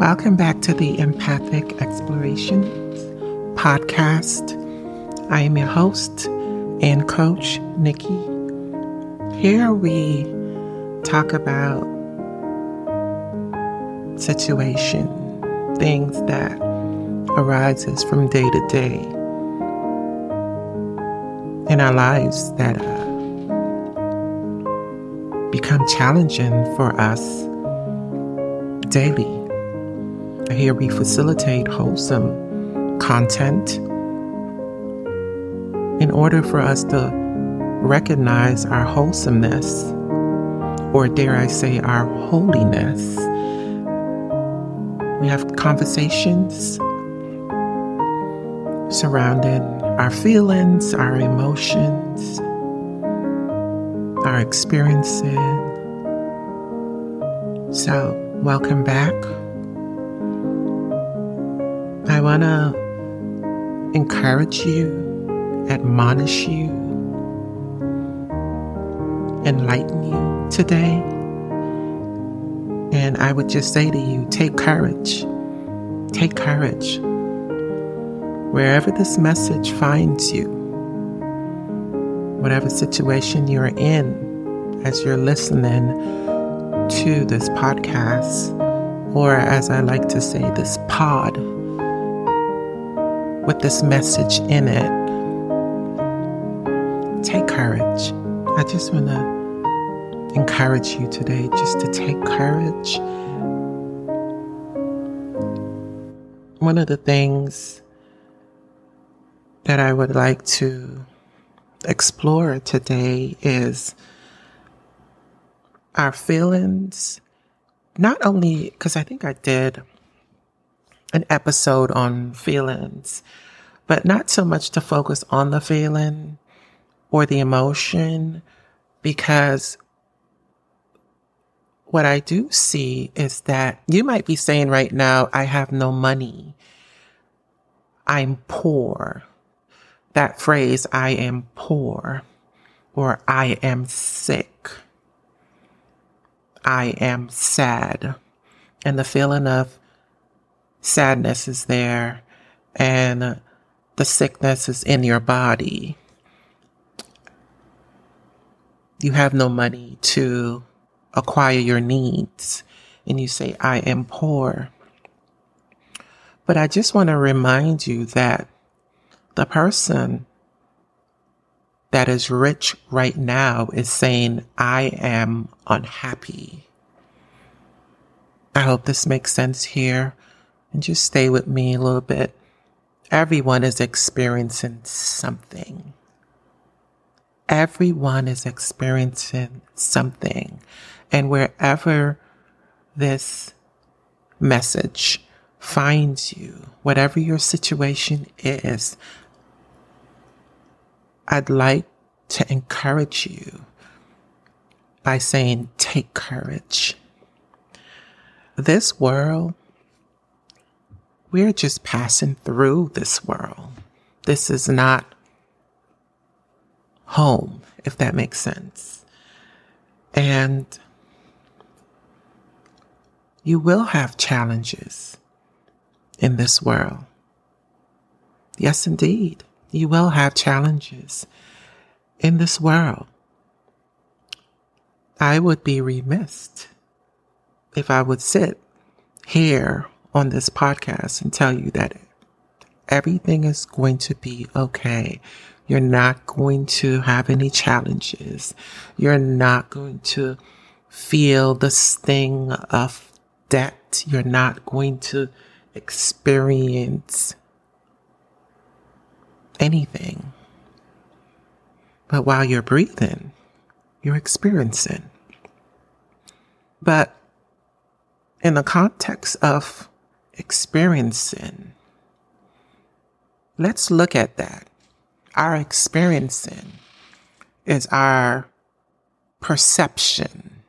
Welcome back to the Empathic Explorations podcast. I am your host and coach, Nikki. Here we talk about situation, things that arises from day to day in our lives that uh, become challenging for us daily. Here we facilitate wholesome content in order for us to recognize our wholesomeness, or dare I say, our holiness. We have conversations surrounding our feelings, our emotions, our experiences. So, welcome back. I want to encourage you, admonish you, enlighten you today. And I would just say to you take courage. Take courage. Wherever this message finds you, whatever situation you're in as you're listening to this podcast, or as I like to say, this pod with this message in it. Take courage. I just want to encourage you today just to take courage. One of the things that I would like to explore today is our feelings. Not only because I think I did an episode on feelings, but not so much to focus on the feeling or the emotion, because what I do see is that you might be saying right now, I have no money. I'm poor. That phrase, I am poor, or I am sick. I am sad. And the feeling of sadness is there and the sickness is in your body. You have no money to acquire your needs and you say, I am poor. But I just want to remind you that the person that is rich right now is saying, I am unhappy. I hope this makes sense here and just stay with me a little bit. Everyone is experiencing something. Everyone is experiencing something. And wherever this message finds you, whatever your situation is, I'd like to encourage you by saying, take courage. This world we're just passing through this world. This is not home, if that makes sense. And you will have challenges in this world. Yes, indeed. You will have challenges in this world. I would be remiss if I would sit here on this podcast and tell you that everything is going to be okay. You're not going to have any challenges. You're not going to feel the sting of debt. You're not going to experience anything. But while you're breathing, you're experiencing. But in the context of experiencing. Let's look at that. Our experiencing is our perception.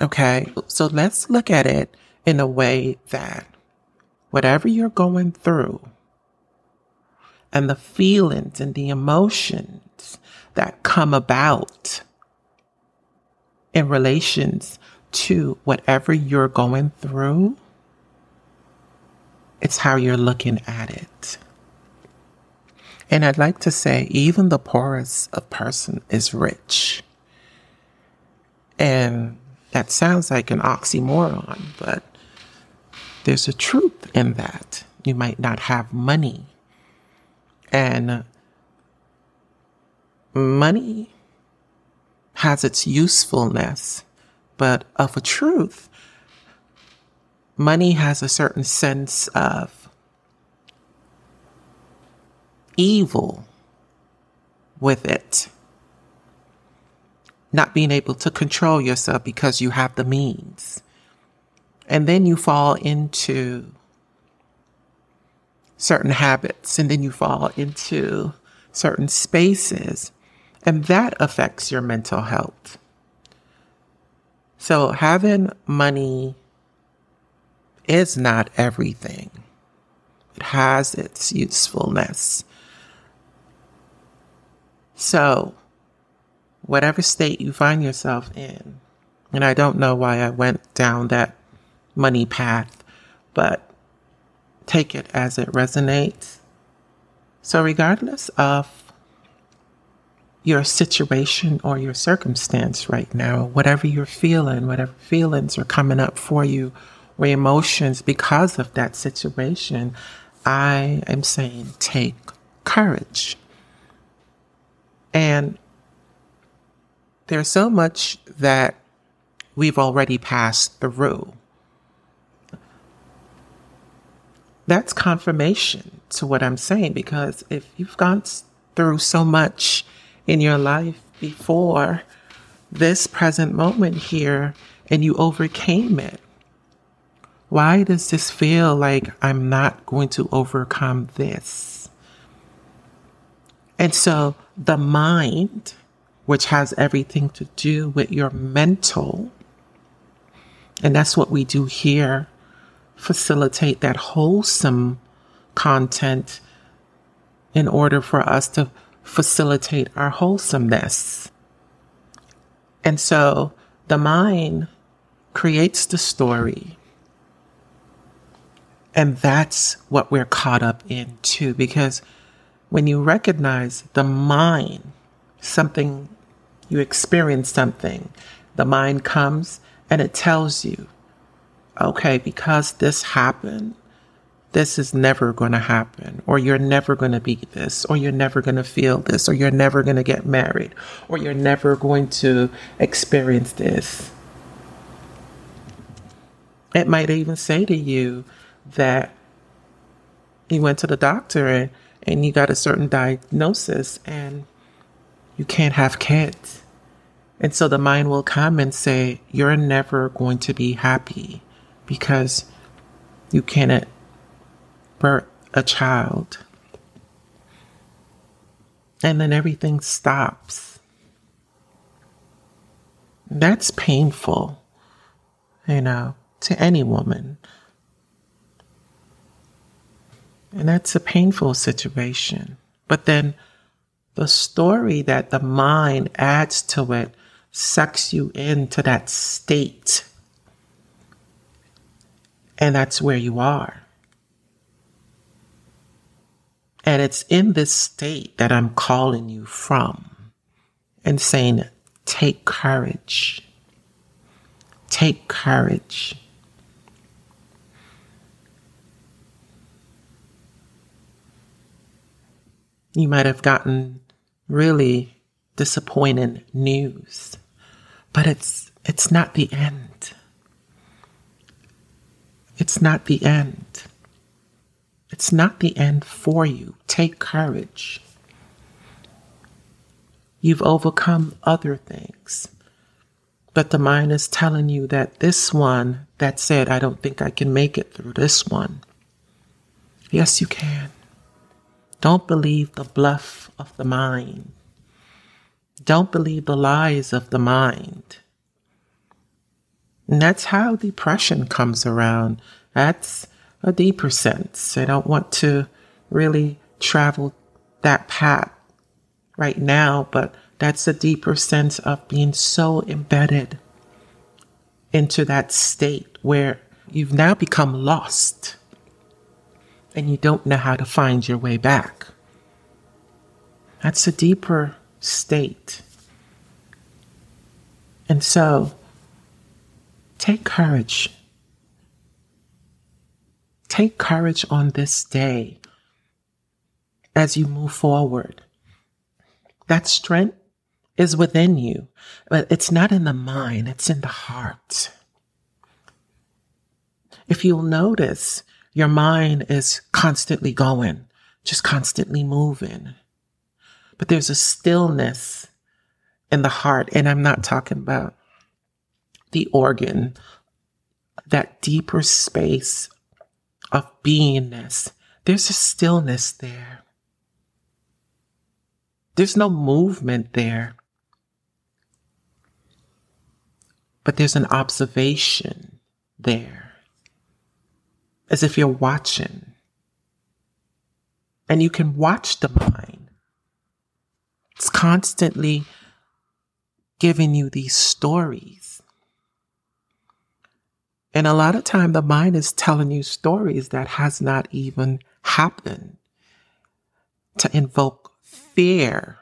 Okay, so let's look at it in a way that whatever you're going through and the feelings and the emotions that come about in relations to whatever you're going through, it's how you're looking at it. And I'd like to say, even the poorest of person is rich. And that sounds like an oxymoron, but there's a truth in that. You might not have money. And money has its usefulness, but of a truth, money has a certain sense of evil with it. Not being able to control yourself because you have the means. And then you fall into certain habits and then you fall into certain spaces and that affects your mental health. So having money is not everything. It has its usefulness. So, whatever state you find yourself in, and I don't know why I went down that money path, but take it as it resonates. So, regardless of your situation or your circumstance right now, whatever you're feeling, whatever feelings are coming up for you or emotions because of that situation, I am saying take courage. And there's so much that we've already passed through. That's confirmation to what I'm saying because if you've gone through so much in your life before this present moment here and you overcame it, why does this feel like I'm not going to overcome this? And so the mind, which has everything to do with your mental, and that's what we do here, facilitate that wholesome content in order for us to facilitate our wholesomeness. And so the mind creates the story and that's what we're caught up in too, because when you recognize the mind, something, you experience something, the mind comes and it tells you, okay, because this happened, this is never going to happen, or you're never going to be this, or you're never going to feel this, or you're never going to get married, or you're never going to experience this. It might even say to you, that you went to the doctor and, and you got a certain diagnosis and you can't have kids. And so the mind will come and say, You're never going to be happy because you cannot birth a child. And then everything stops. That's painful, you know, to any woman. And that's a painful situation. But then the story that the mind adds to it sucks you into that state. And that's where you are. And it's in this state that I'm calling you from and saying, take courage. Take courage. You might have gotten really disappointing news, but it's, it's not the end. It's not the end. It's not the end for you. Take courage. You've overcome other things. But the mind is telling you that this one that said, I don't think I can make it through this one. Yes, you can. Don't believe the bluff of the mind. Don't believe the lies of the mind. And that's how depression comes around. That's a deeper sense. I don't want to really travel that path right now, but that's a deeper sense of being so embedded into that state where you've now become lost and you don't know how to find your way back. That's a deeper state. And so, take courage. Take courage on this day as you move forward. That strength is within you, but it's not in the mind, it's in the heart. If you'll notice, your mind is constantly going, just constantly moving. But there's a stillness in the heart, and I'm not talking about the organ, that deeper space of beingness. There's a stillness there. There's no movement there. But there's an observation there. As if you're watching. And you can watch the mind. It's constantly giving you these stories. And a lot of time the mind is telling you stories that has not even happened to invoke fear.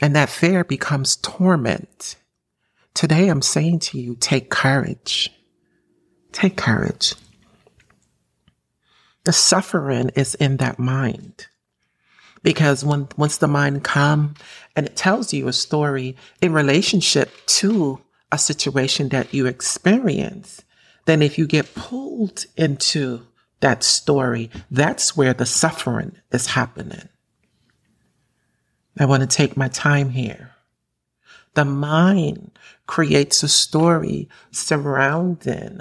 And that fear becomes torment. Today I'm saying to you, take courage. Take courage. The suffering is in that mind. Because when, once the mind come and it tells you a story in relationship to a situation that you experience, then if you get pulled into that story, that's where the suffering is happening. I want to take my time here. The mind creates a story surrounding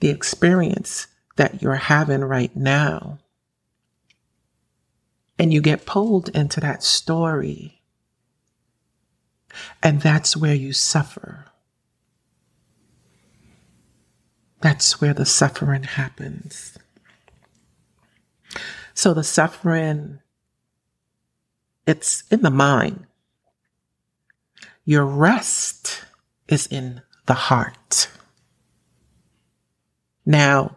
the experience that you're having right now. And you get pulled into that story. And that's where you suffer. That's where the suffering happens. So the suffering, it's in the mind. Your rest is in the heart. Now,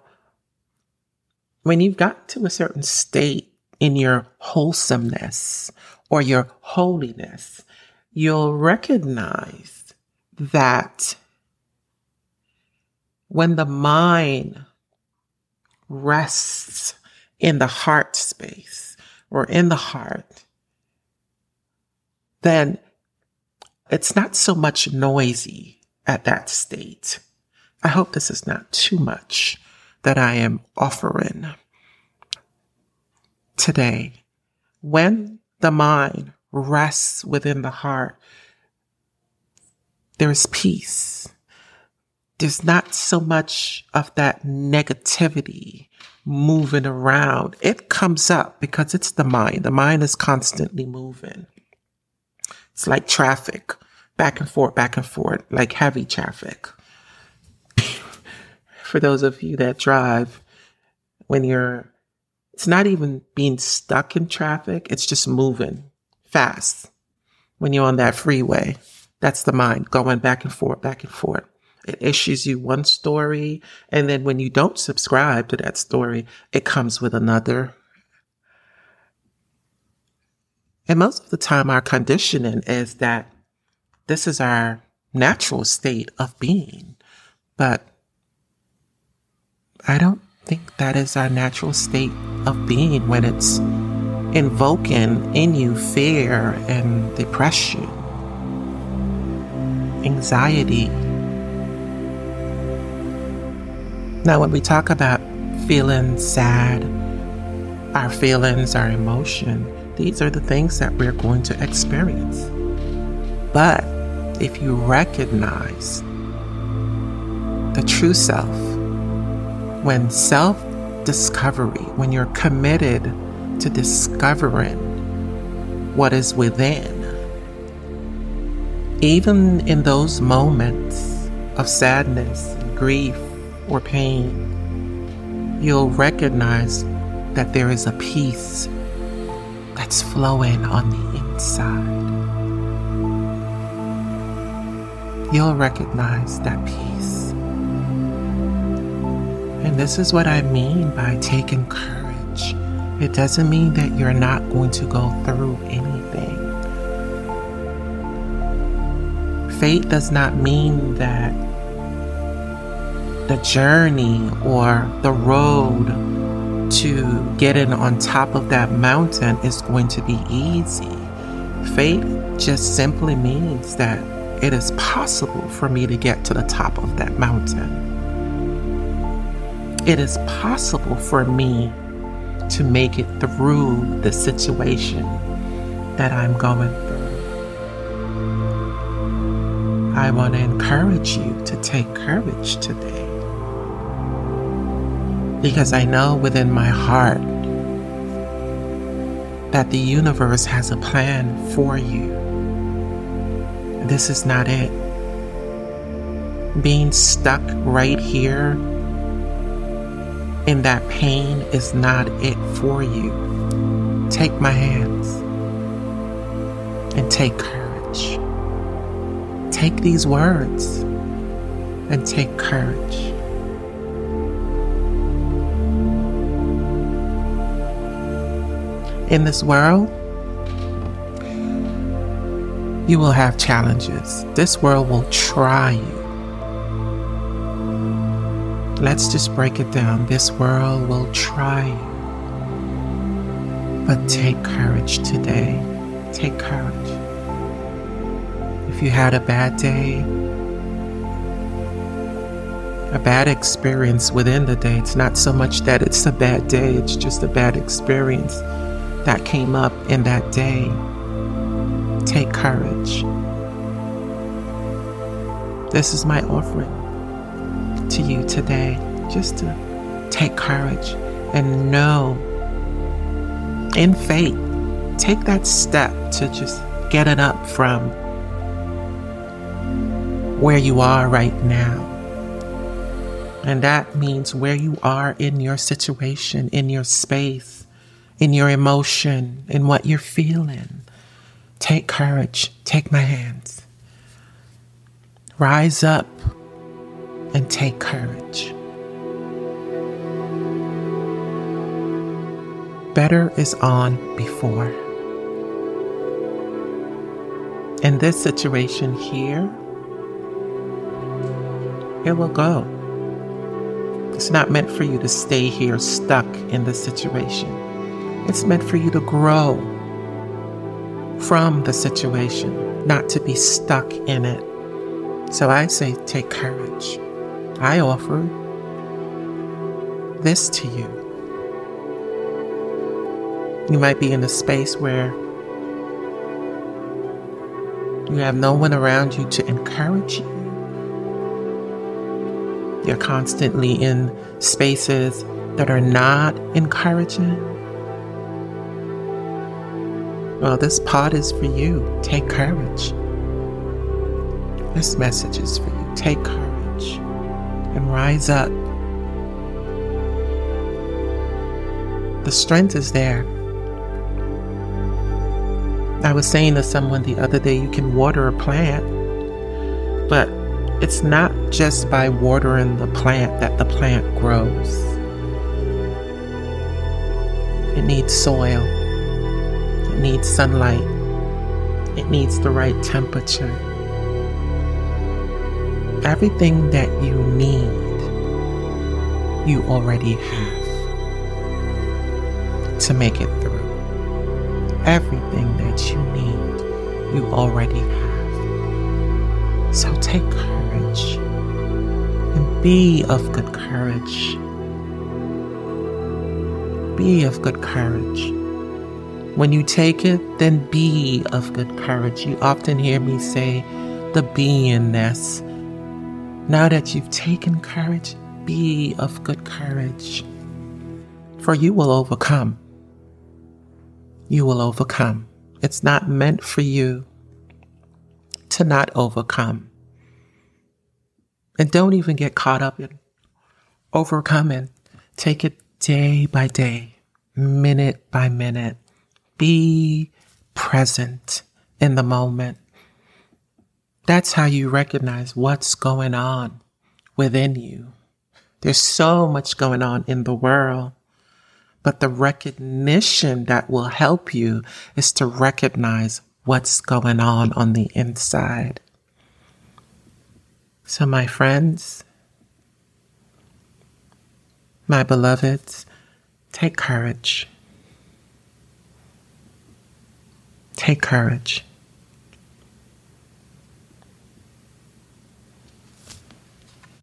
when you've got to a certain state in your wholesomeness or your holiness, you'll recognize that when the mind rests in the heart space or in the heart, then it's not so much noisy at that state. I hope this is not too much that I am offering today. When the mind rests within the heart, there is peace there's not so much of that negativity moving around. It comes up because it's the mind. The mind is constantly moving. It's like traffic, back and forth, back and forth, like heavy traffic. For those of you that drive, when you're, it's not even being stuck in traffic, it's just moving fast. When you're on that freeway, that's the mind going back and forth, back and forth. It issues you one story. And then when you don't subscribe to that story, it comes with another. And most of the time, our conditioning is that this is our natural state of being. But I don't think that is our natural state of being when it's invoking in you fear and depression, anxiety, Now, when we talk about feeling sad, our feelings, our emotion, these are the things that we're going to experience. But if you recognize the true self, when self discovery, when you're committed to discovering what is within, even in those moments of sadness grief or pain, you'll recognize that there is a peace that's flowing on the inside. you'll recognize that peace. And this is what I mean by taking courage. It doesn't mean that you're not going to go through anything. Fate does not mean that the journey or the road to getting on top of that mountain is going to be easy. Fate just simply means that it is possible for me to get to the top of that mountain. It is possible for me to make it through the situation that I'm going through. I want to encourage you to take courage today because I know within my heart that the universe has a plan for you. This is not it. Being stuck right here in that pain is not it for you. Take my hands and take courage. Take these words and take courage. in this world, you will have challenges. This world will try you. Let's just break it down. This world will try. But take courage today. Take courage. If you had a bad day, a bad experience within the day, it's not so much that it's a bad day, it's just a bad experience that came up in that day, take courage. This is my offering to you today, just to take courage and know in faith, take that step to just get it up from where you are right now. And that means where you are in your situation, in your space in your emotion, in what you're feeling. Take courage. Take my hands. Rise up and take courage. Better is on before. In this situation here, it will go. It's not meant for you to stay here stuck in the situation. It's meant for you to grow from the situation, not to be stuck in it. So I say, take courage. I offer this to you. You might be in a space where you have no one around you to encourage you. You're constantly in spaces that are not encouraging. Well, this pod is for you. Take courage. This message is for you. Take courage and rise up. The strength is there. I was saying to someone the other day you can water a plant, but it's not just by watering the plant that the plant grows. It needs soil it needs sunlight, it needs the right temperature. Everything that you need, you already have to make it through. Everything that you need, you already have. So take courage and be of good courage. Be of good courage. When you take it, then be of good courage. You often hear me say the beingness. Now that you've taken courage, be of good courage. For you will overcome. You will overcome. It's not meant for you to not overcome. And don't even get caught up in overcoming. Take it day by day, minute by minute. Be present in the moment. That's how you recognize what's going on within you. There's so much going on in the world, but the recognition that will help you is to recognize what's going on on the inside. So, my friends, my beloveds, take courage. Take courage.